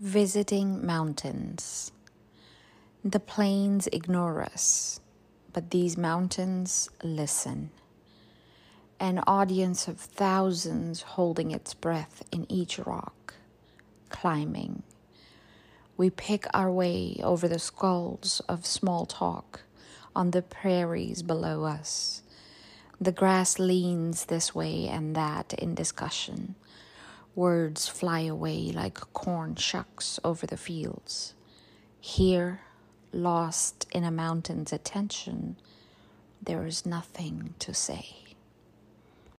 Visiting mountains. The plains ignore us, but these mountains listen. An audience of thousands holding its breath in each rock, climbing. We pick our way over the skulls of small talk on the prairies below us. The grass leans this way and that in discussion Words fly away like corn shucks over the fields. Here, lost in a mountain's attention, there is nothing to say.